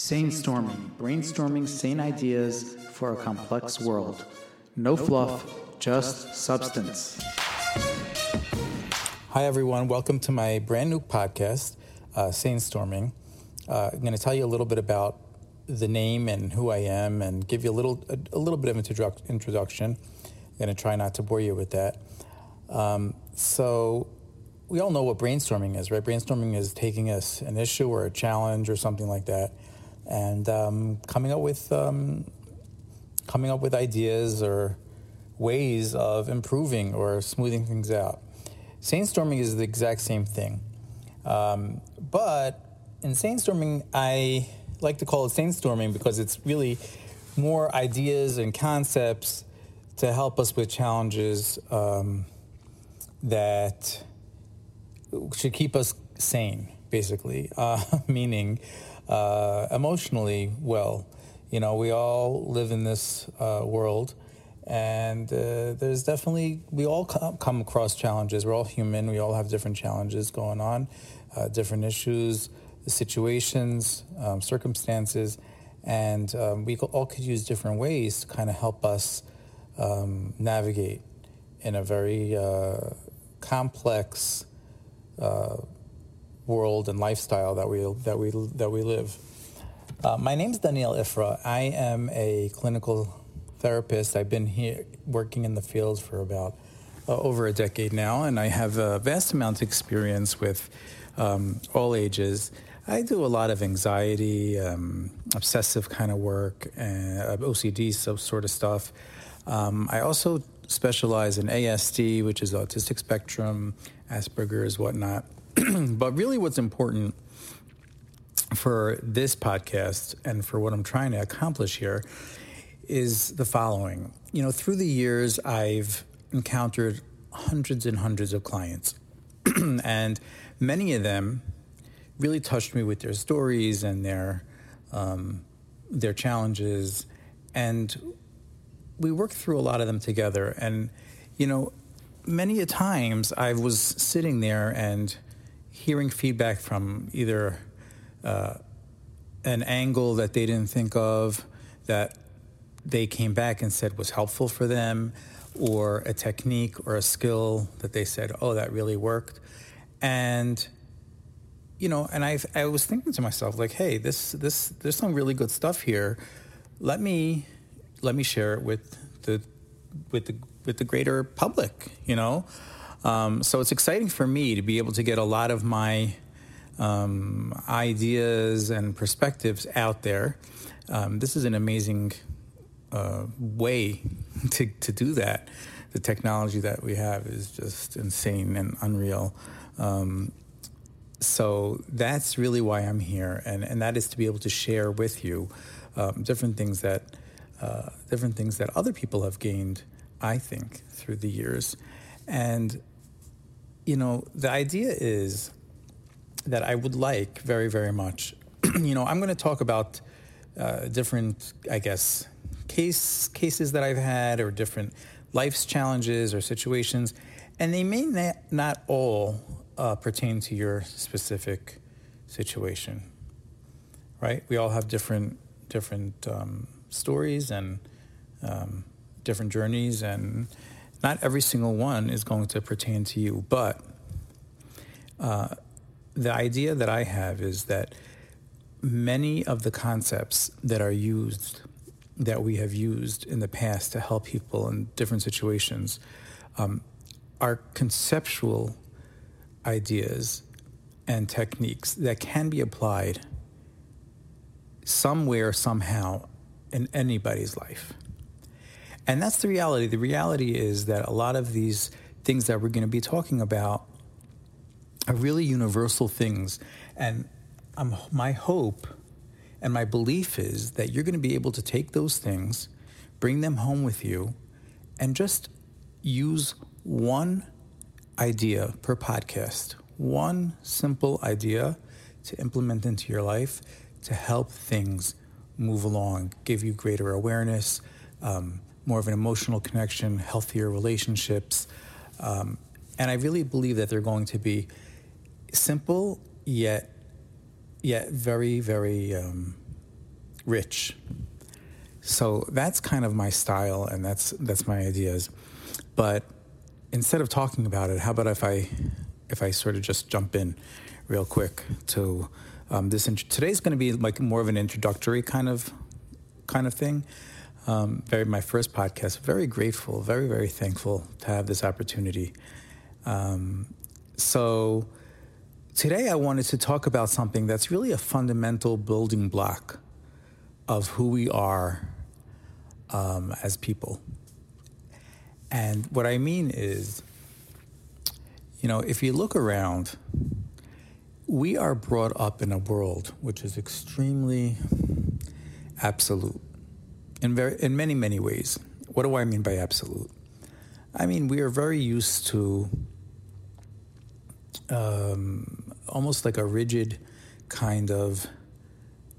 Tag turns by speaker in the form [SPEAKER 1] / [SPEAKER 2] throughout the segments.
[SPEAKER 1] Sane Storming, brainstorming sane ideas for a complex world. No fluff, just substance.
[SPEAKER 2] Hi, everyone. Welcome to my brand new podcast, uh, Sane Storming. Uh, I'm going to tell you a little bit about the name and who I am, and give you a little a, a little bit of introdu- introduction. I'm going to try not to bore you with that. Um, so, we all know what brainstorming is, right? Brainstorming is taking us an issue or a challenge or something like that, and um, coming up with um, coming up with ideas or ways of improving or smoothing things out. Sane Storming is the exact same thing, um, but in sane storming, I like to call it sane storming because it's really more ideas and concepts to help us with challenges um, that should keep us sane, basically, uh, meaning uh, emotionally well. You know, we all live in this uh, world, and uh, there's definitely, we all come across challenges. We're all human, we all have different challenges going on, uh, different issues, situations, um, circumstances, and um, we all could use different ways to kind of help us um, navigate in a very uh, complex uh, world and lifestyle that we that we that we live. Uh, my name is Daniel Ifra. I am a clinical therapist. I've been here working in the field for about uh, over a decade now, and I have a vast amount of experience with um, all ages. I do a lot of anxiety, um, obsessive kind of work, uh, OCD so sort of stuff. Um, I also specialize in ASD, which is autistic spectrum, Asperger's, whatnot. but really, what's important for this podcast and for what I'm trying to accomplish here is the following. You know, through the years, I've encountered hundreds and hundreds of clients, and many of them really touched me with their stories and their um, their challenges, and we worked through a lot of them together. And you know, many a times I was sitting there and hearing feedback from either uh, an angle that they didn't think of that they came back and said was helpful for them, or a technique or a skill that they said, oh, that really worked. And you know, and I I was thinking to myself like, hey, this this there's some really good stuff here. Let me let me share it with the with the with the greater public, you know. Um, so it's exciting for me to be able to get a lot of my um, ideas and perspectives out there. Um, this is an amazing uh, way to, to do that. The technology that we have is just insane and unreal. Um, so that's really why I'm here, and, and that is to be able to share with you um, different things that uh, different things that other people have gained. I think through the years, and you know the idea is that I would like very very much. you know, I'm going to talk about uh, different, I guess, case cases that I've had or different life's challenges or situations, and they may not, not all uh, pertain to your specific situation, right? We all have different different um, stories and um, different journeys, and not every single one is going to pertain to you. But uh, the idea that I have is that many of the concepts that are used that we have used in the past to help people in different situations um, are conceptual ideas and techniques that can be applied somewhere, somehow, in anybody's life. And that's the reality. The reality is that a lot of these things that we're going to be talking about are really universal things. And my hope and my belief is that you're going to be able to take those things, bring them home with you, and just use one idea per podcast, one simple idea to implement into your life to help things move along, give you greater awareness, um, more of an emotional connection, healthier relationships. Um, and I really believe that they're going to be simple yet yet very very um, rich. So that's kind of my style, and that's that's my ideas. But instead of talking about it, how about if I if I sort of just jump in real quick to um, this? Int- today's going to be like more of an introductory kind of kind of thing. Um, very my first podcast. Very grateful, very very thankful to have this opportunity. Um, so today I wanted to talk about something that's really a fundamental building block of who we are um, as people. And what I mean is, you know, if you look around, we are brought up in a world which is extremely absolute in, very, in many, many ways. What do I mean by absolute? I mean, we are very used to um, almost like a rigid kind of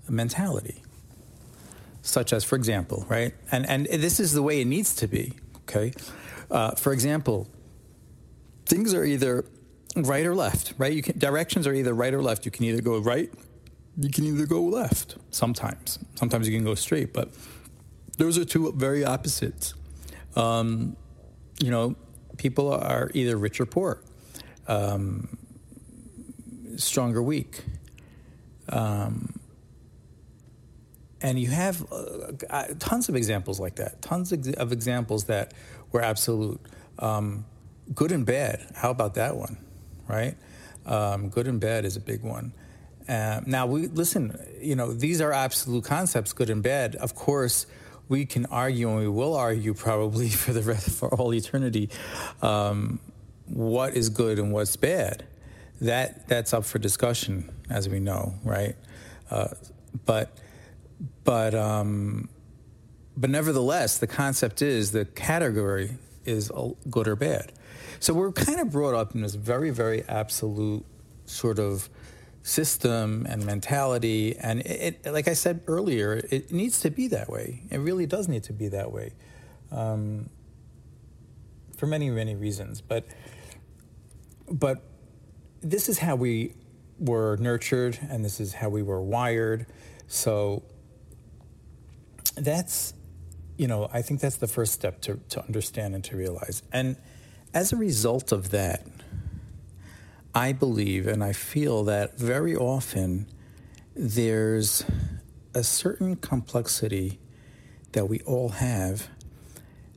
[SPEAKER 2] mentality such as, for example, right? And, and this is the way it needs to be, okay? Uh, for example, things are either right or left, right? You can, directions are either right or left. You can either go right, you can either go left sometimes. Sometimes you can go straight, but those are two very opposites. Um, you know, people are either rich or poor, um, strong or weak. Um, and you have uh, uh, tons of examples like that, tons of examples that were absolute. Um, good and bad, how about that one, right? Um, good and bad is a big one. Uh, now, we listen, you know, these are absolute concepts, good and bad. Of course, we can argue, and we will argue probably for the rest for all eternity, um, what is good and what's bad. That that's up for discussion, as we know, right? Uh, but but um, but nevertheless, the concept is the category is good or bad. So we're kind of brought up in this very very absolute sort of system and mentality, and it, it like I said earlier, it needs to be that way. It really does need to be that way. Um, for many many reasons but but this is how we were nurtured and this is how we were wired so that's, you know, I think that's the first step to, to understand and to realize. And as a result of that, I believe and I feel that very often there's a certain complexity that we all have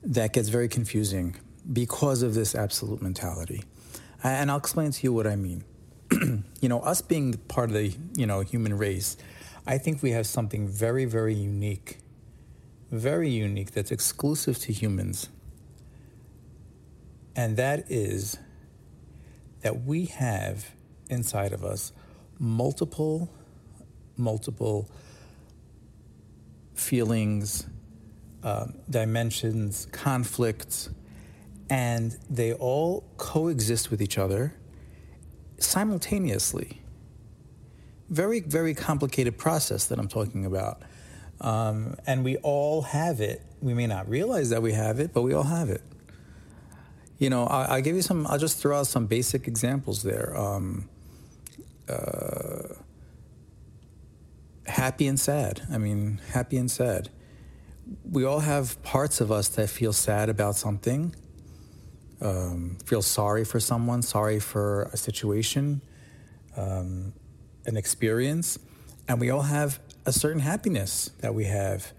[SPEAKER 2] that gets very confusing because of this absolute mentality. And I'll explain to you what I mean. you know, us being part of the, you know, human race, I think we have something very, very unique very unique that's exclusive to humans. And that is that we have inside of us multiple, multiple feelings, um, dimensions, conflicts, and they all coexist with each other simultaneously. Very, very complicated process that I'm talking about. Um, and we all have it. We may not realize that we have it, but we all have it. You know, I, will give you some, I'll just throw out some basic examples there. Um, uh, happy and sad. I mean, happy and sad. We all have parts of us that feel sad about something, um, feel sorry for someone, sorry for a situation, um, an experience. And we all have a certain happiness that we have,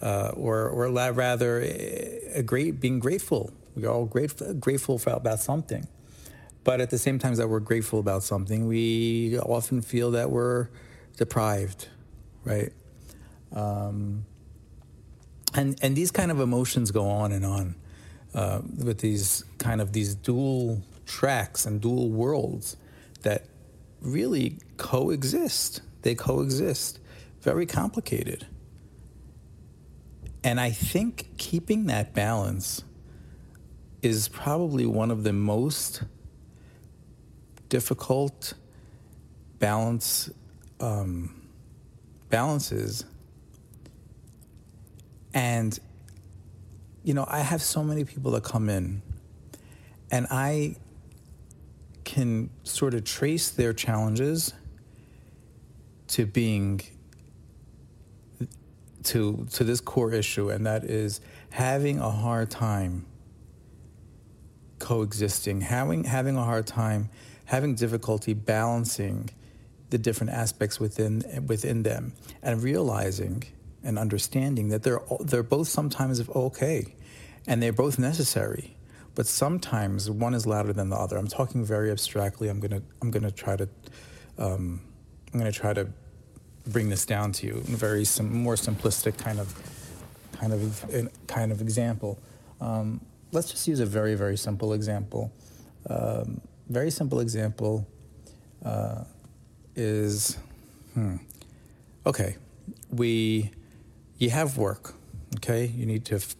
[SPEAKER 2] uh, or or rather, a great being grateful. We're all grateful grateful for, about something, but at the same time that we're grateful about something, we often feel that we're deprived, right? Um, and and these kind of emotions go on and on uh, with these kind of these dual tracks and dual worlds that really coexist. They coexist very complicated. And I think keeping that balance is probably one of the most difficult balance um, balances. And you know, I have so many people that come in, and I can sort of trace their challenges to being to to this core issue, and that is having a hard time coexisting, having having a hard time, having difficulty balancing the different aspects within within them, and realizing and understanding that they're they're both sometimes okay, and they're both necessary, but sometimes one is louder than the other. I'm talking very abstractly. I'm gonna I'm gonna try to um, I'm gonna try to bring this down to you in a very sim- more simplistic kind of kind of kind of example. Um, let's just use a very very simple example. Um, very simple example uh, is hmm, okay. We you have work. Okay, you need to f-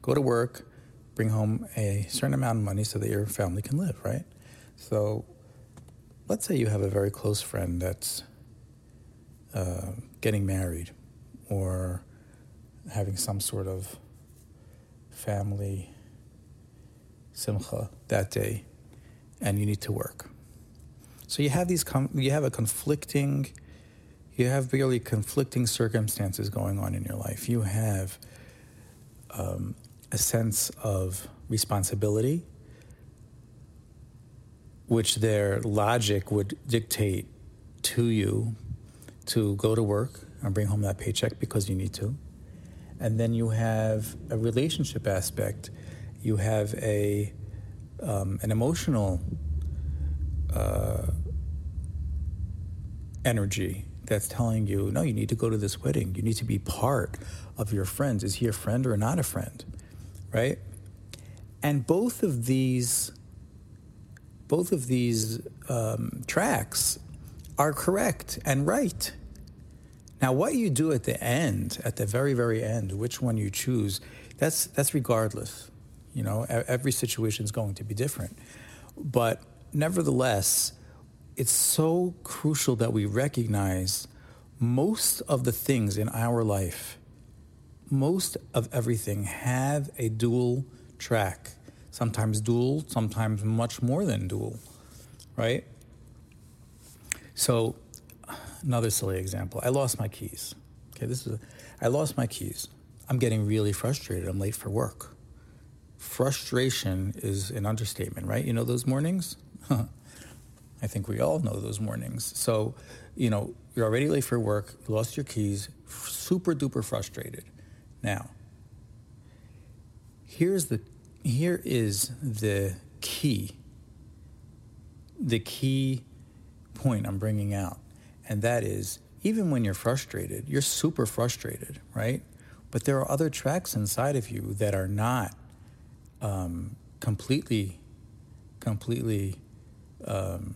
[SPEAKER 2] go to work, bring home a certain amount of money so that your family can live. Right. So let's say you have a very close friend that's uh, getting married or having some sort of family simcha that day, and you need to work. So you have these you have a conflicting you have really conflicting circumstances going on in your life. You have um, a sense of responsibility, which their logic would dictate to you to go to work and bring home that paycheck because you need to. And then you have a relationship aspect. You have a um, an emotional uh, energy that's telling you, no, you need to go to this wedding. You need to be part of your friends. Is he a friend or not a friend? Right? And both of these, both of these um, tracks are correct and right. Now, what you do at the end, at the very, very end, which one you choose, that's that's regardless. You know, every situation is going to be different, but nevertheless, it's so crucial that we recognize most of the things in our life, most of everything have a dual track. Sometimes dual, sometimes much more than dual, right? So another silly example. I lost my keys. Okay, this is a, I lost my keys. I'm getting really frustrated. I'm late for work. Frustration is an understatement, right? You know those mornings? I think we all know those mornings. So, you know, you're already late for work, you lost your keys, super duper frustrated. Now, here's the here is the key. The key point I'm bringing out. And that is, even when you're frustrated, you're super frustrated, right? But there are other tracks inside of you that are not um, completely, completely um,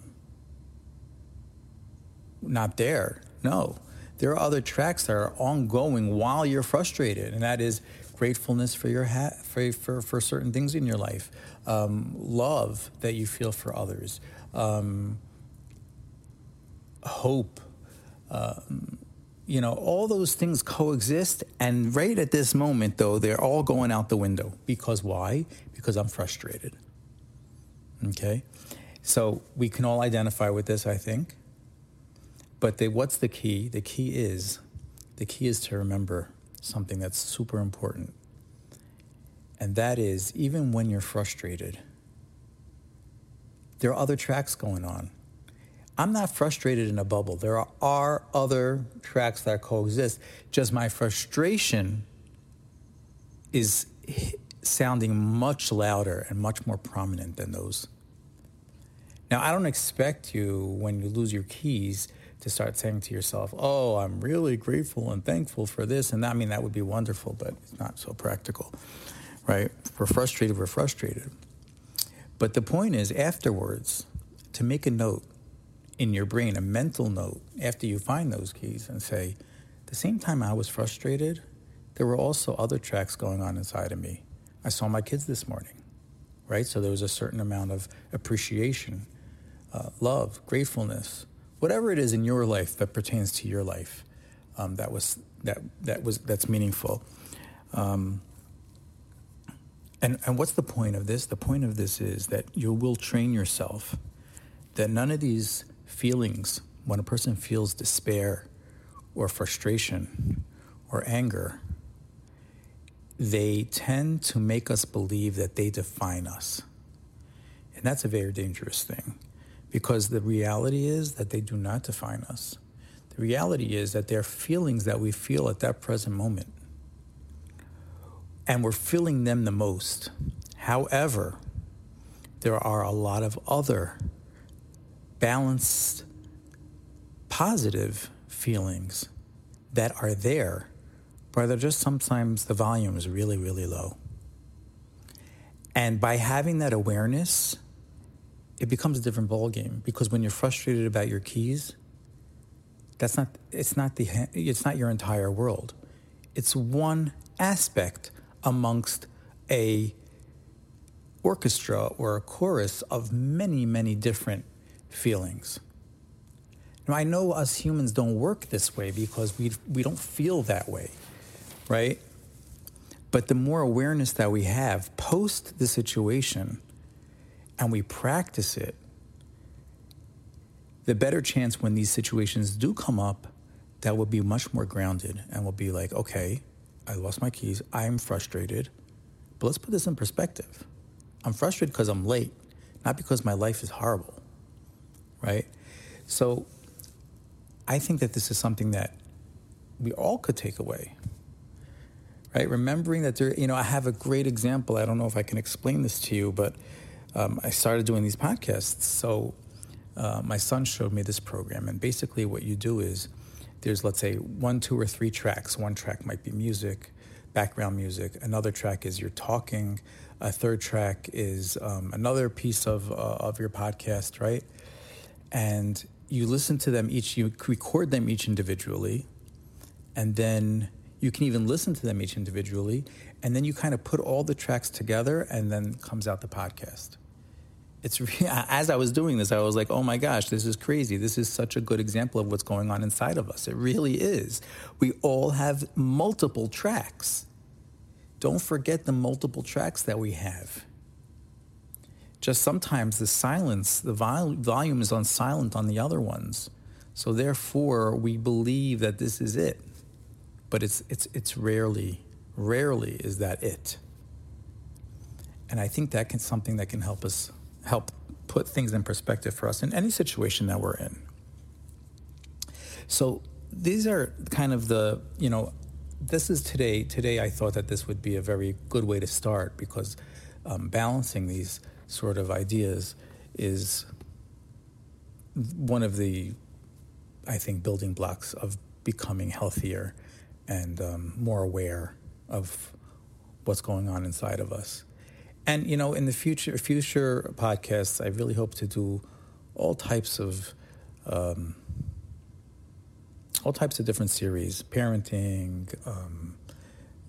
[SPEAKER 2] not there. No. There are other tracks that are ongoing while you're frustrated, and that is gratefulness for your ha- for, for, for certain things in your life, um, love that you feel for others, um, hope. Um, you know, all those things coexist. And right at this moment, though, they're all going out the window. Because why? Because I'm frustrated. Okay? So we can all identify with this, I think. But the, what's the key? The key is the key is to remember something that's super important. And that is even when you're frustrated, there are other tracks going on. I'm not frustrated in a bubble. There are, are other tracks that coexist. Just my frustration is sounding much louder and much more prominent than those. Now, I don't expect you, when you lose your keys, to start saying to yourself, Oh, I'm really grateful and thankful for this. And I mean, that would be wonderful, but it's not so practical, right? We're frustrated, we're frustrated. But the point is, afterwards, to make a note in your brain, a mental note after you find those keys and say, the same time I was frustrated, there were also other tracks going on inside of me. I saw my kids this morning, right? So there was a certain amount of appreciation, uh, love, gratefulness, whatever it is in your life that pertains to your life um, that was that that was that's meaningful. Um, and and what's the point of this? The point of this is that you will train yourself that none of these feelings, when a person feels despair or frustration or anger, they tend to make us believe that they define us. And that's a very dangerous thing because the reality is that they do not define us. The reality is that they're feelings that we feel at that present moment. And we're feeling them the most. However, there are a lot of other balanced, positive feelings that are there, but they're just sometimes the volume is really, really low. And by having that awareness, it becomes a different ballgame because when you're frustrated about your keys, that's not it's not the it's not your entire world. It's one aspect amongst a orchestra or a chorus of many, many different feelings. Now, I know us humans don't work this way because we, we don't feel that way, right? But the more awareness that we have post the situation and we practice it, the better chance when these situations do come up that will be much more grounded and will be like, okay, I lost my keys. I'm frustrated. But let's put this in perspective. I'm frustrated because I'm late, not because my life is horrible, right? So I think that this is something that we all could take away, right? Remembering that there, you know, I have a great example. I don't know if I can explain this to you, but um, I started doing these podcasts. So uh, my son showed me this program, and basically what you do is there's, let's say, one, two, or three tracks. One track might be music, background music. Another track is you're talking. A third track is um, another piece of, uh, of your podcast, right? And you listen to them each, you record them each individually, and then you can even listen to them each individually, and then you kind of put all the tracks together, and then comes out the podcast it's as I was doing this, I was like, oh my gosh, this is crazy. This is such a good example of what's going on inside of us. It really is. We all have multiple tracks. Don't forget the multiple tracks that we have. Just sometimes the silence, the vol- volume is on silent on the other ones. So therefore, we believe that this is it. But it's, it's, it's rarely, rarely is that it. And I think that can something that can help us help put things in perspective for us in any situation that we're in. So these are kind of the, you know, this is today. Today, I thought that this would be a very good way to start because um, balancing these sort of ideas is one of the, I think, building blocks of becoming healthier and um, more aware of what's going on inside of us. And you know, in the future, future podcasts, I really hope to do all types of um, all types of different series, parenting, um,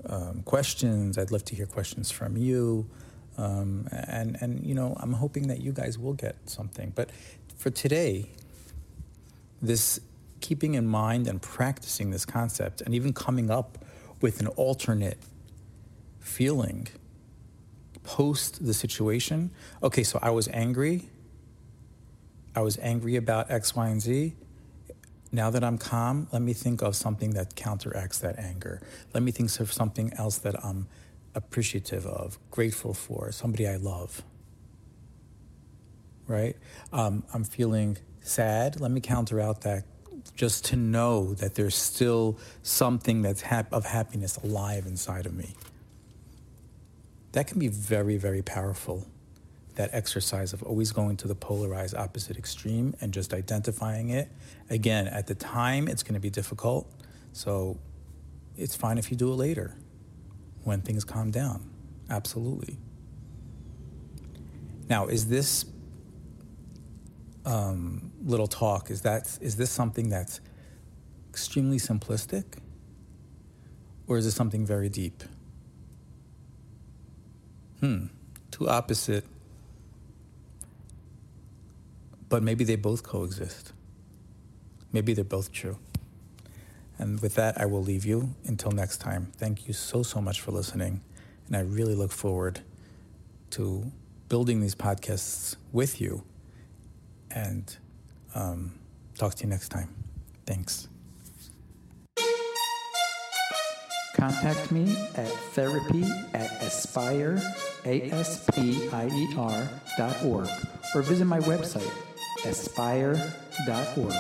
[SPEAKER 2] um, questions. I'd love to hear questions from you, um, and and you know, I'm hoping that you guys will get something. But for today, this keeping in mind and practicing this concept, and even coming up with an alternate feeling post the situation. Okay, so I was angry. I was angry about X, Y, and Z. Now that I'm calm, let me think of something that counteracts that anger. Let me think of something else that I'm appreciative of, grateful for, somebody I love. Right? Um, I'm feeling sad. Let me counter out that just to know that there's still something that's hap- of happiness alive inside of me that can be very, very powerful. That exercise of always going to the polarized opposite extreme and just identifying it. Again, at the time, it's going to be difficult. So it's fine if you do it later when things calm down. Absolutely. Now, is this um, little talk is that is this something that's extremely simplistic, or is it something very deep? hmm, two opposite, but maybe they both coexist. Maybe they're both true. And with that, I will leave you until next time. Thank you so, so much for listening. And I really look forward to building these podcasts with you and um, talk to you next time. Thanks.
[SPEAKER 1] contact me at therapy at aspier, A-S-P-I-E-R dot org, or visit my website, aspier.org.